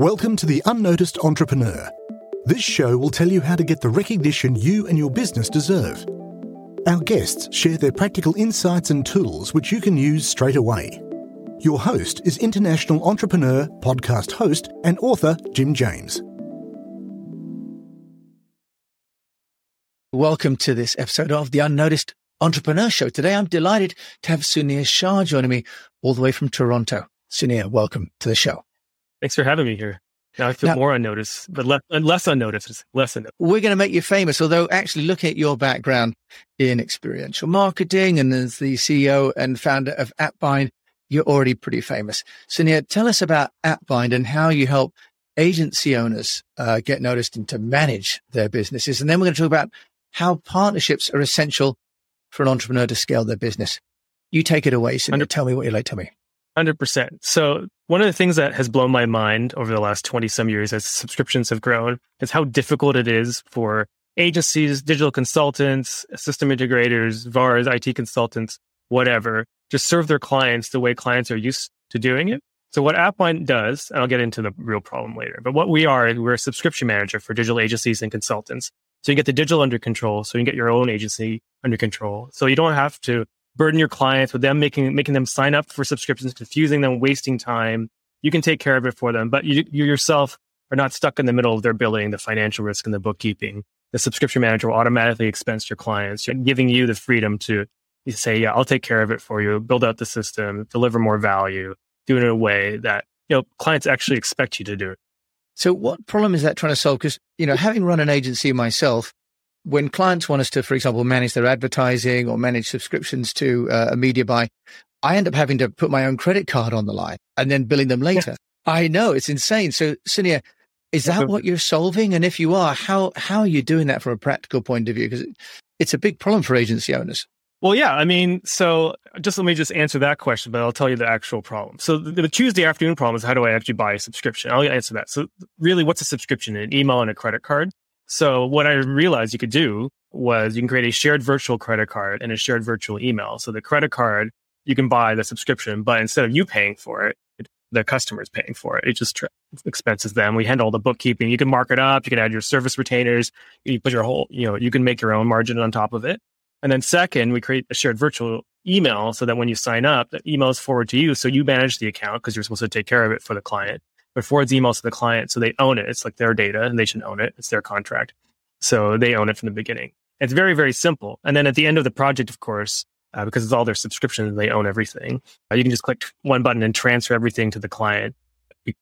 Welcome to The Unnoticed Entrepreneur. This show will tell you how to get the recognition you and your business deserve. Our guests share their practical insights and tools which you can use straight away. Your host is international entrepreneur, podcast host, and author Jim James. Welcome to this episode of The Unnoticed Entrepreneur Show. Today, I'm delighted to have Sunir Shah joining me all the way from Toronto. Sunir, welcome to the show. Thanks for having me here. Now I feel now, more unnoticed, but less, less unnoticed. Less unnoticed. We're going to make you famous, although actually looking at your background in experiential marketing and as the CEO and founder of AppBind, you're already pretty famous. Sunir, tell us about AppBind and how you help agency owners uh, get noticed and to manage their businesses. And then we're going to talk about how partnerships are essential for an entrepreneur to scale their business. You take it away, Sunir. Tell me what you'd like to tell me. 100%. So one of the things that has blown my mind over the last 20 some years as subscriptions have grown is how difficult it is for agencies, digital consultants, system integrators, VARs, IT consultants, whatever, to serve their clients the way clients are used to doing it. So what AppBind does, and I'll get into the real problem later, but what we are, we're a subscription manager for digital agencies and consultants. So you get the digital under control. So you can get your own agency under control. So you don't have to burden your clients with them making making them sign up for subscriptions, confusing them, wasting time. You can take care of it for them, but you, you yourself are not stuck in the middle of their billing, the financial risk, and the bookkeeping. The subscription manager will automatically expense your clients, giving you the freedom to say, "Yeah, I'll take care of it for you. Build out the system, deliver more value, do it in a way that you know clients actually expect you to do it." So, what problem is that trying to solve? Because you know, having run an agency myself, when clients want us to, for example, manage their advertising or manage subscriptions to uh, a media buy, I end up having to put my own credit card on the line and then billing them later. I know it's insane. So, Sunir, is that what you're solving? And if you are, how how are you doing that from a practical point of view? Because it's a big problem for agency owners. Well, yeah, I mean, so just let me just answer that question, but I'll tell you the actual problem. So the, the, Tuesday afternoon problem is how do I actually buy a subscription? I'll answer that. So really, what's a subscription? An email and a credit card. So what I realized you could do was you can create a shared virtual credit card and a shared virtual email. So the credit card, you can buy the subscription, but instead of you paying for it, the customer is paying for it. It just tra- expenses them. We handle the bookkeeping. You can mark it up. You can add your service retainers. You put your whole, you know, you can make your own margin on top of it. And then second, we create a shared virtual email so that when you sign up, the email is forwarded to you. So you manage the account because you're supposed to take care of it for the client but forwards emails to the client. So they own it. It's like their data and they should own it. It's their contract. So they own it from the beginning. It's very, very simple. And then at the end of the project, of course, uh, because it's all their subscriptions, they own everything. Uh, you can just click one button and transfer everything to the client,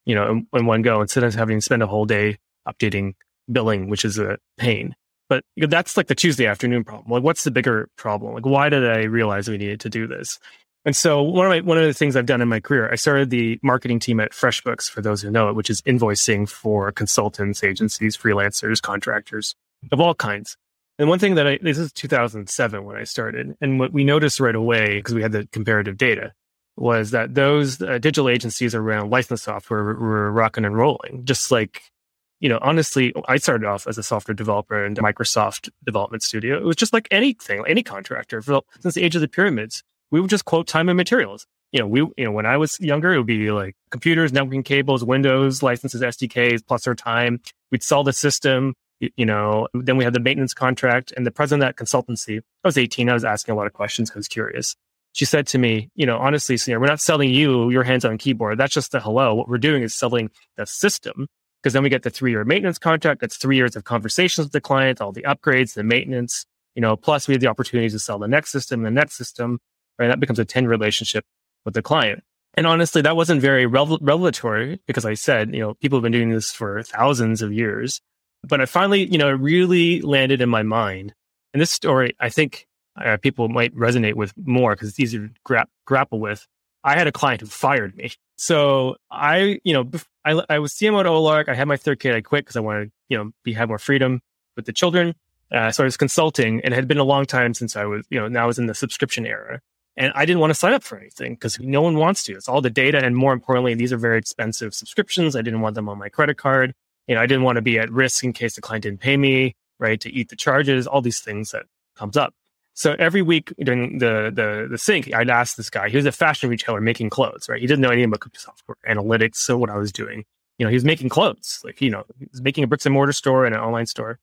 you know, in, in one go instead of having to spend a whole day updating billing, which is a pain. But that's like the Tuesday afternoon problem. Like, what's the bigger problem? Like, why did I realize we needed to do this? And so one of my, one of the things I've done in my career, I started the marketing team at FreshBooks, for those who know it, which is invoicing for consultants, agencies, freelancers, contractors of all kinds. And one thing that I, this is 2007 when I started, and what we noticed right away, because we had the comparative data, was that those uh, digital agencies around licensed software were, were rocking and rolling. Just like, you know, honestly, I started off as a software developer in Microsoft Development Studio. It was just like anything, any contractor. For, since the age of the pyramids, we would just quote time and materials. You know, we, you know, when I was younger, it would be like computers, networking cables, Windows, licenses, SDKs, plus our time. We'd sell the system, you know, then we had the maintenance contract and the president of that consultancy. I was 18. I was asking a lot of questions. I was curious. She said to me, you know, honestly, Sunir, we're not selling you your hands on keyboard. That's just the hello. What we're doing is selling the system because then we get the three year maintenance contract. That's three years of conversations with the client, all the upgrades, the maintenance, you know, plus we have the opportunity to sell the next system, the next system right? That becomes a 10 relationship with the client. And honestly, that wasn't very revelatory because I said, you know, people have been doing this for thousands of years. But I finally, you know, it really landed in my mind. And this story, I think uh, people might resonate with more because it's easier to gra- grapple with. I had a client who fired me. So I, you know, I, I was CMO at Olark. I had my third kid. I quit because I wanted, you know, be have more freedom with the children. Uh, so I was consulting, and it had been a long time since I was, you know, now I was in the subscription era. And I didn't want to sign up for anything because mm-hmm. no one wants to. It's all the data. And more importantly, these are very expensive subscriptions. I didn't want them on my credit card. You know, I didn't want to be at risk in case the client didn't pay me, right? To eat the charges, all these things that comes up. So every week during the, the, the sync, I'd ask this guy, he was a fashion retailer making clothes, right? He didn't know anything about cookie software, analytics, so what I was doing. You know, he was making clothes, like, you know, he was making a bricks and mortar store and an online store.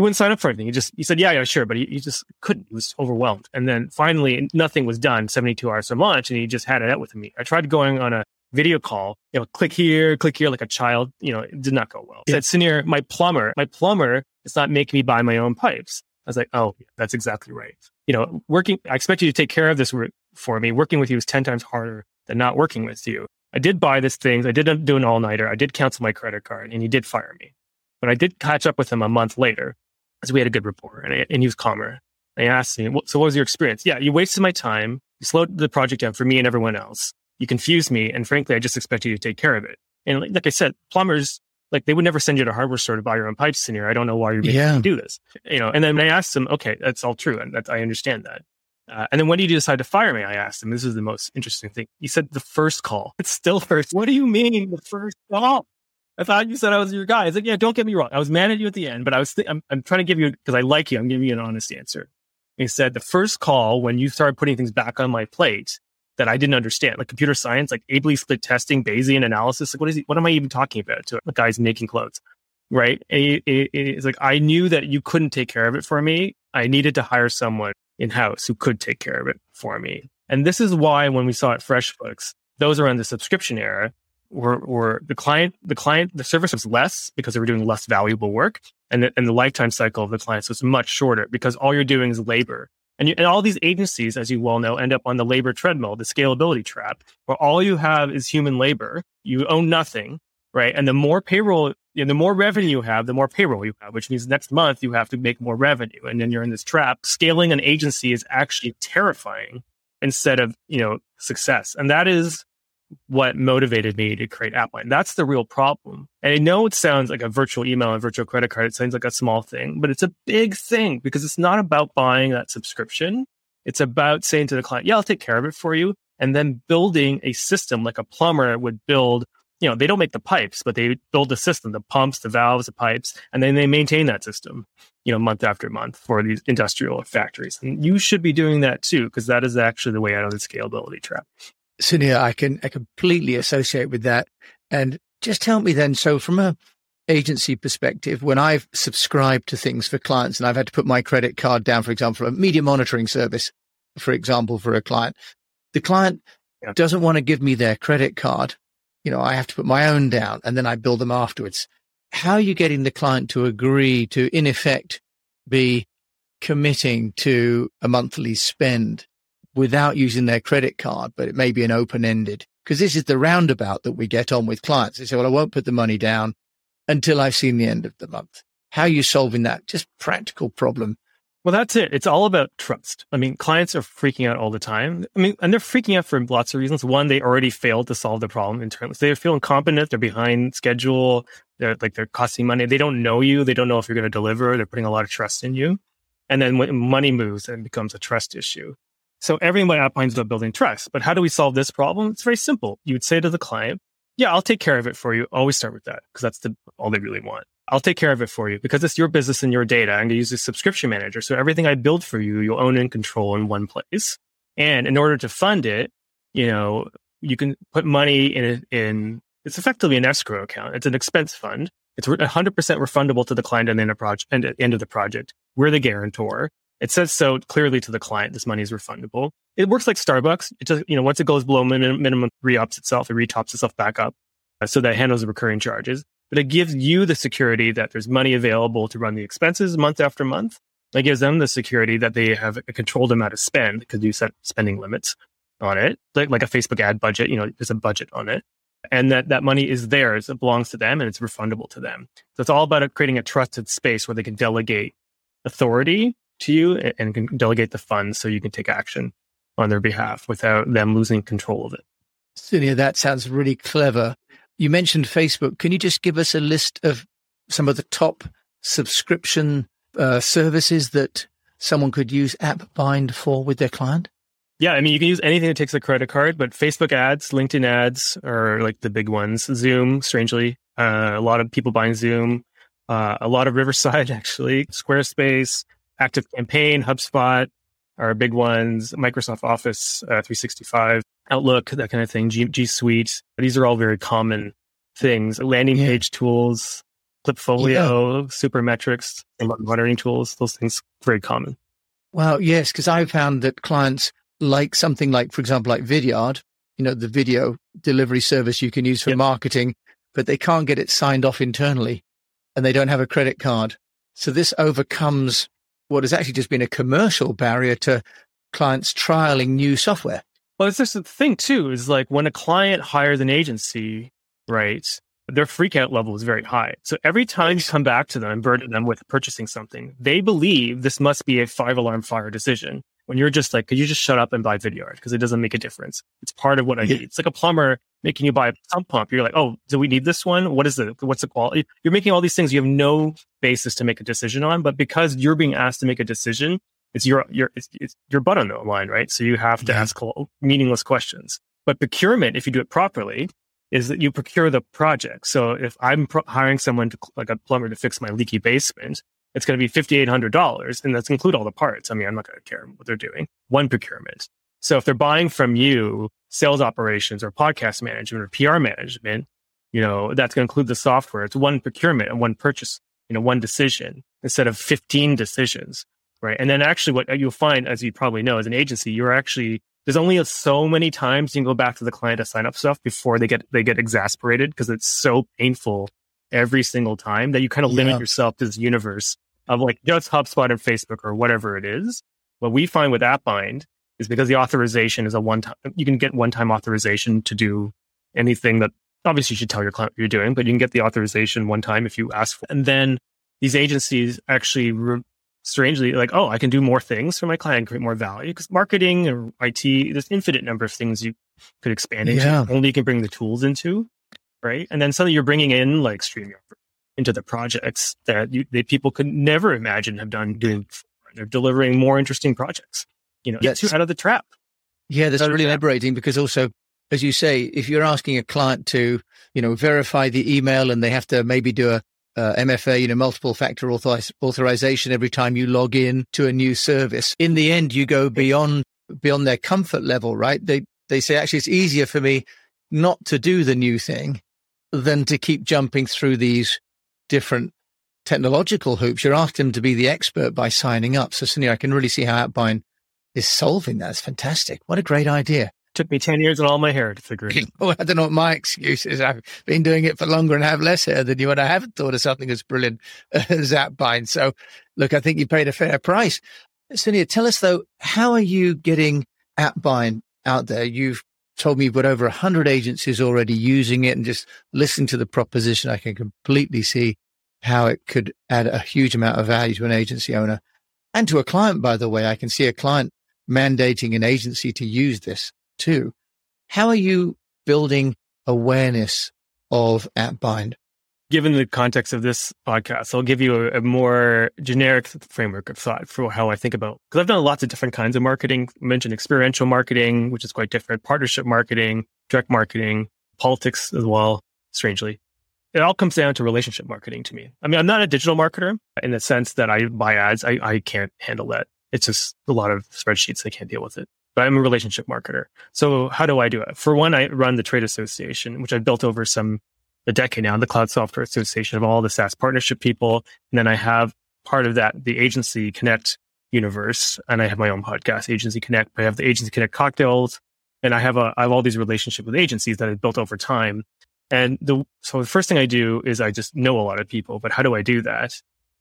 He wouldn't sign up for anything. He just, he said, yeah, yeah, sure. But he, he just couldn't. He was overwhelmed. And then finally, nothing was done 72 hours from launch. And he just had it out with me. I tried going on a video call, you know, click here, click here like a child, you know, it did not go well. Yeah. Said, Sunir, my plumber, my plumber is not making me buy my own pipes. I was like, oh, that's exactly right. You know, working, I expect you to take care of this for me. Working with you is 10 times harder than not working with you. I did buy this thing. I did do an all nighter. I did cancel my credit card and he did fire me. But I did catch up with him a month later because we had a good rapport and, I, and he was calmer. And he asked me, so what was your experience? Yeah, you wasted my time. You slowed the project down for me and everyone else. You confused me. And frankly, I just expected you to take care of it. And like, like I said, plumbers, like they would never send you to a hardware store to buy your own pipes in here. I don't know why you're making yeah. me do this. You know, and then I asked him, okay, that's all true. And I understand that. Uh, and then when did you decide to fire me? I asked him. This is the most interesting thing. He said the first call. It's still first. What do you mean the first call? I thought you said I was your guy. I like, yeah, don't get me wrong. I was mad at you at the end, but I was, th- I'm, I'm trying to give you, because I like you, I'm giving you an honest answer. He said the first call when you started putting things back on my plate that I didn't understand, like computer science, like A/B split testing, Bayesian analysis. Like, what is he, what am I even talking about to the guy's making clothes? Right. He's like, I knew that you couldn't take care of it for me. I needed to hire someone in house who could take care of it for me. And this is why when we saw at FreshBooks, those are in the subscription era, were the client, the client, the service was less because they were doing less valuable work. And the, and the lifetime cycle of the clients was much shorter because all you're doing is labor. And, you, and all these agencies, as you well know, end up on the labor treadmill, the scalability trap, where all you have is human labor. You own nothing, right? And the more payroll you know, the more revenue you have, the more payroll you have, which means next month you have to make more revenue. And then you're in this trap. Scaling an agency is actually terrifying instead of, you know, success. And that is what motivated me to create Appbind. That's the real problem. And I know it sounds like a virtual email and virtual credit card. It sounds like a small thing, but it's a big thing because it's not about buying that subscription. It's about saying to the client, yeah, I'll take care of it for you. And then building a system like a plumber would build you know, they don't make the pipes, but they build the system, the pumps, the valves, the pipes, and then they maintain that system, you know, month after month for these industrial factories. And you should be doing that too, because that is actually the way out of the scalability trap. Sunir, I can I completely associate with that. And just tell me then, so from a agency perspective, when I've subscribed to things for clients and I've had to put my credit card down, for example, a media monitoring service, for example, for a client, the client yeah. doesn't want to give me their credit card you know, I have to put my own down and then I bill them afterwards. How are you getting the client to agree to, in effect, be committing to a monthly spend without using their credit card, but it may be an open ended? Because this is the roundabout that we get on with clients. They say, well, I won't put the money down until I've seen the end of the month. How are you solving that? Just practical problem well, that's it. It's all about trust. I mean, clients are freaking out all the time. I mean, and they're freaking out for lots of reasons. One, they already failed to solve the problem internally. So they feel incompetent. They're behind schedule. They're like, they're costing money. They don't know you. They don't know if you're going to deliver. They're putting a lot of trust in you. And then when money moves, it becomes a trust issue. So everything about Appbind is about building trust. But how do we solve this problem? It's very simple. You would say to the client, yeah, I'll take care of it for you. Always start with that because that's the, all they really want. I'll take care of it for you because it's your business and your data. I'm going to use a subscription manager. So everything I build for you, you'll own and control in one place. And in order to fund it, you know, you can put money in, in, it's effectively an escrow account. It's an expense fund. It's 100% refundable to the client at at the end of the project. We're the guarantor. It says so clearly to the client, this money is refundable. It works like Starbucks. It just, you know, once it goes below minimum, minimum re-ups itself, it retops itself back up. Uh, so that handles the recurring charges but it gives you the security that there's money available to run the expenses month after month. It gives them the security that they have a controlled amount of spend because you set spending limits on it, like, like a Facebook ad budget, you know, there's a budget on it. And that, that money is theirs. It belongs to them and it's refundable to them. So it's all about creating a trusted space where they can delegate authority to you and, and can delegate the funds so you can take action on their behalf without them losing control of it. Sunir, that sounds really clever. You mentioned Facebook. Can you just give us a list of some of the top subscription uh, services that someone could use Appbind for with their client? Yeah, I mean, you can use anything that takes a credit card, but Facebook ads, LinkedIn ads are like the big ones. Zoom, strangely, uh, a lot of people buying Zoom. Uh, a lot of Riverside, actually. Squarespace, Active Campaign, HubSpot are big ones. Microsoft Office uh, 365. Outlook, that kind of thing, G, G Suite. These are all very common things, landing Yeah. page tools, Klipfolio, Supermetrics, and monitoring tools. Those things very common. Well, yes, because I found that clients like something like, for example, like Vidyard, you know, the video delivery service you can use for Yep. marketing, but they can't get it signed off internally and they don't have a credit card. So this overcomes what has actually just been a commercial barrier to clients trialing new software. Well, it's just the thing too, is like when a client hires an agency, right? Their freak out level is very high. So every time you come back to them and burden them with purchasing something, they believe this must be a five alarm fire decision. When you're just like, could you just shut up and buy Vidyard? Because it doesn't make a difference. It's part of what I need. It's like a plumber making you buy a sump pump. You're like, oh, do we need this one? What is it? What's the quality? You're making all these things you have no basis to make a decision on, but because you're being asked to make a decision, it's your your it's, it's your butt on the line, right? So you have to Yeah. ask meaningless questions. But procurement, if you do it properly, is that you procure the project. So if I'm pro- hiring someone to like a plumber to fix my leaky basement, it's going to be fifty eight hundred dollars, and that's include all the parts. I mean, I'm not going to care what they're doing. One procurement. So if they're buying from you sales operations or podcast management or PR management, you know that's going to include the software. It's one procurement and one purchase. You know, one decision instead of fifteen decisions right? And then actually, what you'll find, as you probably know, as an agency, you're actually there's only so many times you can go back to the client to sign up stuff before they get they get exasperated because it's so painful every single time that you kind of limit Yeah. yourself to this universe of like just HubSpot and Facebook or whatever it is. What we find with AppBind is because the authorization is a one time, you can get one time authorization to do anything that obviously you should tell your client what you're doing, but you can get the authorization one time if you ask for it. And then these agencies actually re- strangely like, oh, I can do more things for my client, create more value because marketing or IT, there's infinite number of things you could expand into. Yeah. Only you can bring the tools into, right? And then suddenly you're bringing in like StreamYard into the projects that you that people could never imagine have done doing. Before. They're delivering more interesting projects. You know, Yes. out of the trap. Yeah, that's really liberating because also, as you say, if you're asking a client to, you know, verify the email and they have to maybe do a, uh MFA, you know, multiple factor authorization every time you log in to a new service. In the end, you go beyond beyond their comfort level, right? They they say actually it's easier for me not to do the new thing than to keep jumping through these different technological hoops. You're asking them to be the expert by signing up. So, Sunir, I can really see how Appbind is solving that. It's fantastic. What a great idea. Took me 10 years and all my hair to figure it out. Oh, I don't know what my excuse is. I've been doing it for longer and have less hair than you, and I haven't thought of something as brilliant as Appbind. So, look, I think you paid a fair price. Sunir, tell us though, how are you getting Appbind out there? You've told me you've got over 100 agencies already using it and just listen to the proposition, I can completely see how it could add a huge amount of value to an agency owner and to a client, by the way. I can see a client mandating an agency to use this too. How are you building awareness of AppBind? Given the context of this podcast, I'll give you a, a more generic framework of thought for how I think about because I've done lots of different kinds of marketing. I mentioned experiential marketing, which is quite different, partnership marketing, direct marketing, politics as well, strangely. It all comes down to relationship marketing to me. I mean, I'm not a digital marketer in the sense that I buy ads. I, I can't handle that. It's just a lot of spreadsheets. I can't deal with it. But I'm a relationship marketer. So how do I do it? For one, I run the trade association, which I've built over some a decade now, the Cloud Software Association of all the SaaS partnership people. And then I have part of that, the Agency Connect universe. And I have my own podcast, Agency Connect. I have the Agency Connect cocktails. And I have a, I have all these relationships with agencies that I've built over time. And the, so the first thing I do is I just know a lot of people, but how do I do that?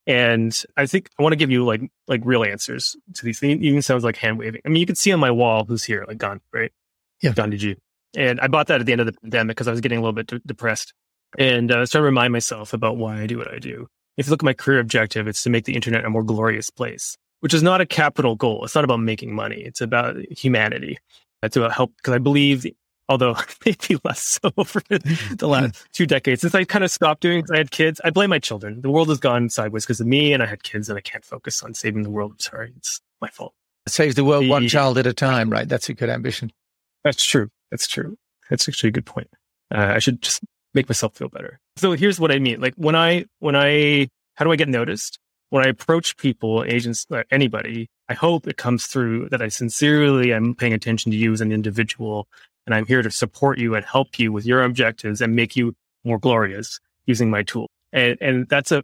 And I think I want to give you like, like real answers to these things. It even sounds like hand waving. I mean, you can see on my wall who's here, like Don, right? Yeah. Don, did you? And I bought that at the end of the pandemic because I was getting a little bit de- depressed. And uh, I was trying to remind myself about why I do what I do. If you look at my career objective, it's to make the internet a more glorious place, which is not a capital goal. It's not about making money. It's about humanity. It's about help because I believe, although maybe less so for the last two decades since I kind of stopped doing. 'cause I had kids. I blame my children. The world has gone sideways because of me, and I had kids, and I can't focus on saving the world. I'm sorry, it's my fault. Saves the world one child at a time, right? That's a good ambition. That's true. That's true. That's actually a good point. Uh, I should just make myself feel better. So here's what I mean. Like when I, when I, how do I get noticed? When I approach people, agents, uh, anybody, I hope it comes through that I sincerely am paying attention to you as an individual and I'm here to support you and help you with your objectives and make you more glorious using my tool. And, and that's a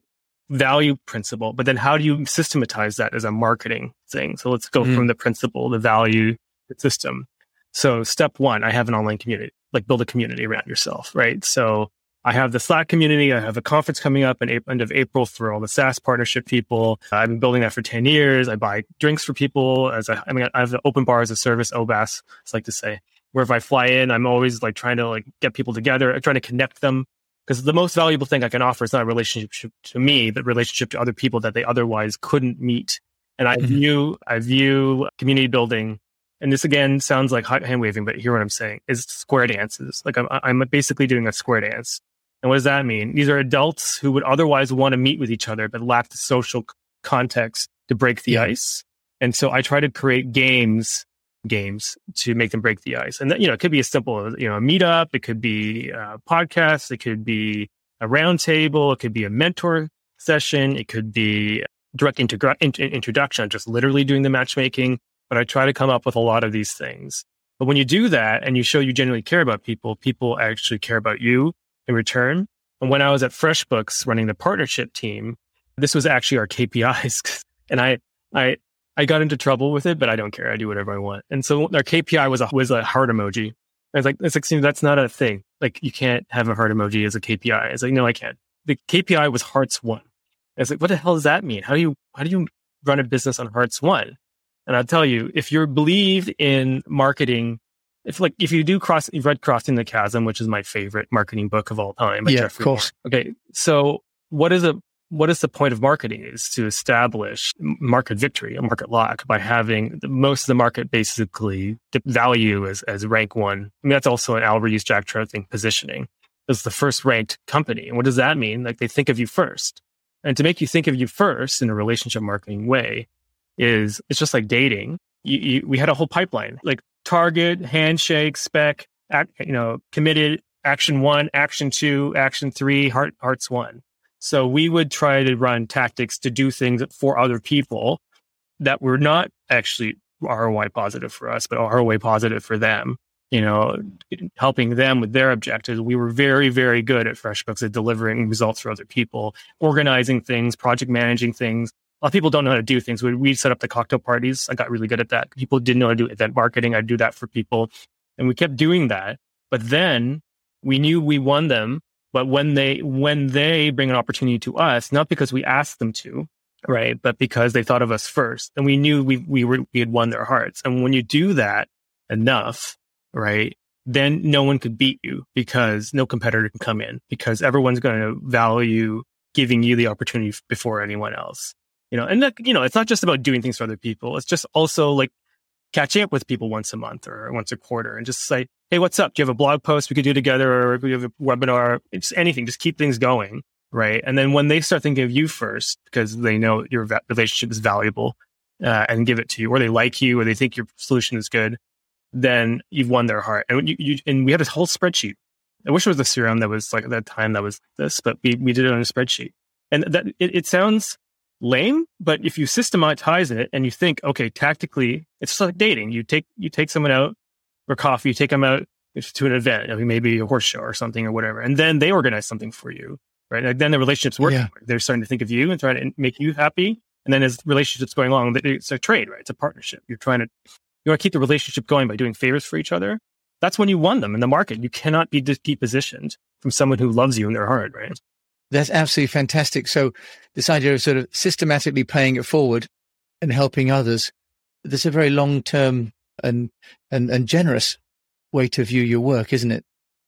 value principle. But then how do you systematize that as a marketing thing? So let's go mm from the principle, the value, the system. So step one, I have an online community, like build a community around yourself, right? So I have the Slack community. I have a conference coming up in April, end of April for all the SaaS partnership people. I've been building that for 10 years. I buy drinks for people as I, I mean, I have the open bar as a service, OBAS, it's like to say, where if I fly in, I'm always like trying to like get people together, trying to connect them. Because the most valuable thing I can offer is not a relationship to me, but relationship to other people that they otherwise couldn't meet. And I mm-hmm. view, I view community building and this again sounds like hand waving, but hear what I'm saying is square dances. Like I'm, I'm basically doing a square dance. And what does that mean? These are adults who would otherwise want to meet with each other, but lack the social context to break the yeah. ice. And so I try to create games, games to make them break the ice. And that, you know, it could be as simple as, you know, a meetup. It could be a podcast. It could be a roundtable. It could be a mentor session. It could be direct integra- in- introduction, just literally doing the matchmaking. But I try to come up with a lot of these things. But when you do that and you show you genuinely care about people, people actually care about you in return. And when I was at FreshBooks running the partnership team, this was actually our KPIs. and I, I, I got into trouble with it, but I don't care. I do whatever I want. And so our KPI was a, was a heart emoji. I was like, it's like, that's not a thing. Like you can't have a heart emoji as a KPI. It's like, no, I can't. The KPI was hearts one. I was like, what the hell does that mean? How do you, how do you run a business on hearts won? And I'll tell you, if you're believed in marketing if like if you do cross you've read crossing the chasm which is my favorite marketing book of all time yeah Geoffrey of course. Moore. okay so what is a what is the point of marketing is to establish market victory a market lock by having the, most of the market basically value as, as rank one. I mean that's also an al Ries jack trout thing positioning. As the first ranked company. And what does that mean? Like they think of you first. And to make you think of you first in a relationship marketing way is it's just like dating you, you, we had a whole pipeline like target, handshake, spec, act, you know, committed, action one, action two, action three, heart, hearts one. So we would try to run tactics to do things for other people that were not actually ROI positive for us, but ROI positive for them. You know, helping them with their objectives. We were very, very good at FreshBooks at delivering results for other people, organizing things, project managing things, lot of people don't know how to do things. We, we set up the cocktail parties. I got really good at that. People didn't know how to do event marketing. I'd do that for people. And we kept doing that. But then we knew we won them. But when they, when they bring an opportunity to us, not because we asked them to, right? But because they thought of us first and we knew we, we were, we had won their hearts. And when you do that enough, right? Then no one could beat you because no competitor can come in because everyone's going to value giving you the opportunity before anyone else you know, and that, you know, it's not just about doing things for other people. It's just also like catching up with people once a month or once a quarter and just say, Hey, what's up? Do you have a blog post we could do together or we have a webinar? It's anything. Just keep things going. Right. And then when they start thinking of you first, because they know your va- relationship is valuable uh, and give it to you, or they like you, or they think your solution is good, then you've won their heart. And you, you and we had this whole spreadsheet. I wish it was a CRM that was like at that time that was this, but we, we did it on a spreadsheet. And that it, it sounds lame, but if you systematize it and you think, okay, tactically, it's like dating. You take you take someone out for coffee, you take them out to an event, maybe a horse show or something or whatever, and then they organize something for you, right? Like then the relationship's working. Yeah. They're starting to think of you and trying to make you happy. And then as relationships going along, it's a trade, right? It's a partnership. You're trying to you want to keep the relationship going by doing favors for each other. That's when you won them in the market. You cannot be depositioned from someone who loves you in their heart, right? That's absolutely fantastic. So this idea of sort of systematically paying it forward and helping others, there's a very long term and, and, and generous way to view your work, isn't it?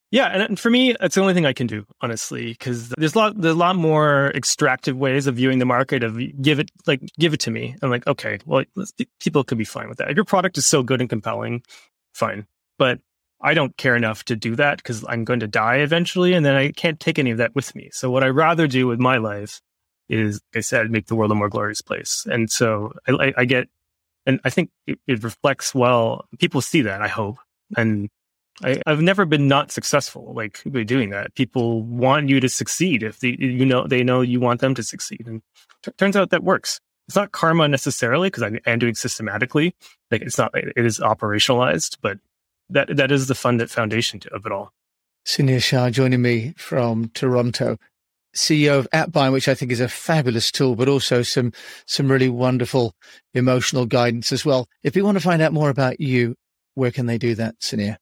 Yeah, and for me, it's the only thing I can do, honestly, because there's a lot there's a lot more extractive ways of viewing the market. Of give it like give it to me. I'm like, okay, well, people could be fine with that. If your product is so good and compelling, fine. But I don't care enough to do that because I'm going to die eventually, and then I can't take any of that with me. So what I rather do with my life is, like I said, make the world a more glorious place. And so I, I get, and I think it, it, reflects well. People see that, I hope, and I, have never been not successful like by doing that. People want you to succeed if they, you know they know you want them to succeed, and t- turns out that works. It's not karma necessarily because I am doing systematically. Like it's not, it is operationalized, but that that is the fund foundation of it all. Sunir Shah joining me from Toronto, CEO of AppBind, which I think is a fabulous tool, but also some some really wonderful emotional guidance as well. If you want to find out more about you, where can they do that, Sunir?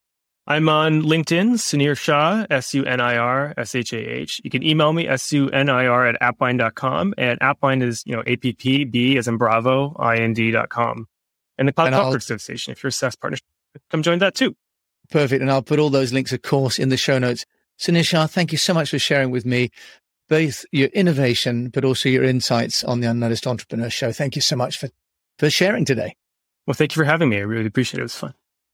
I'm on LinkedIn, Sunir Shah, S-U-N-I-R-S-H-A-H. You can email me, S-U-N-I-R at appbind.com. And appbind is, you know, A-P-P-B as in Bravo, I-N-D.com. And the Cloud Software Association, if you're a SaaS partner, come join that too. Perfect. And I'll put all those links, of course, in the show notes. Sunir Shah, thank you so much for sharing with me both your innovation, but also your insights on the Unnoticed Entrepreneur Show. Thank you so much for, for sharing today. Well, thank you for having me. I really appreciate it. It was fun.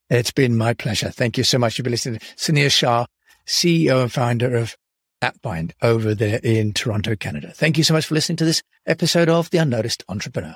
It's been my pleasure. Thank you so much for listening. Sunir Shah, CEO and founder of AppBind over there in Toronto, Canada. Thank you so much for listening to this episode of The Unnoticed Entrepreneur.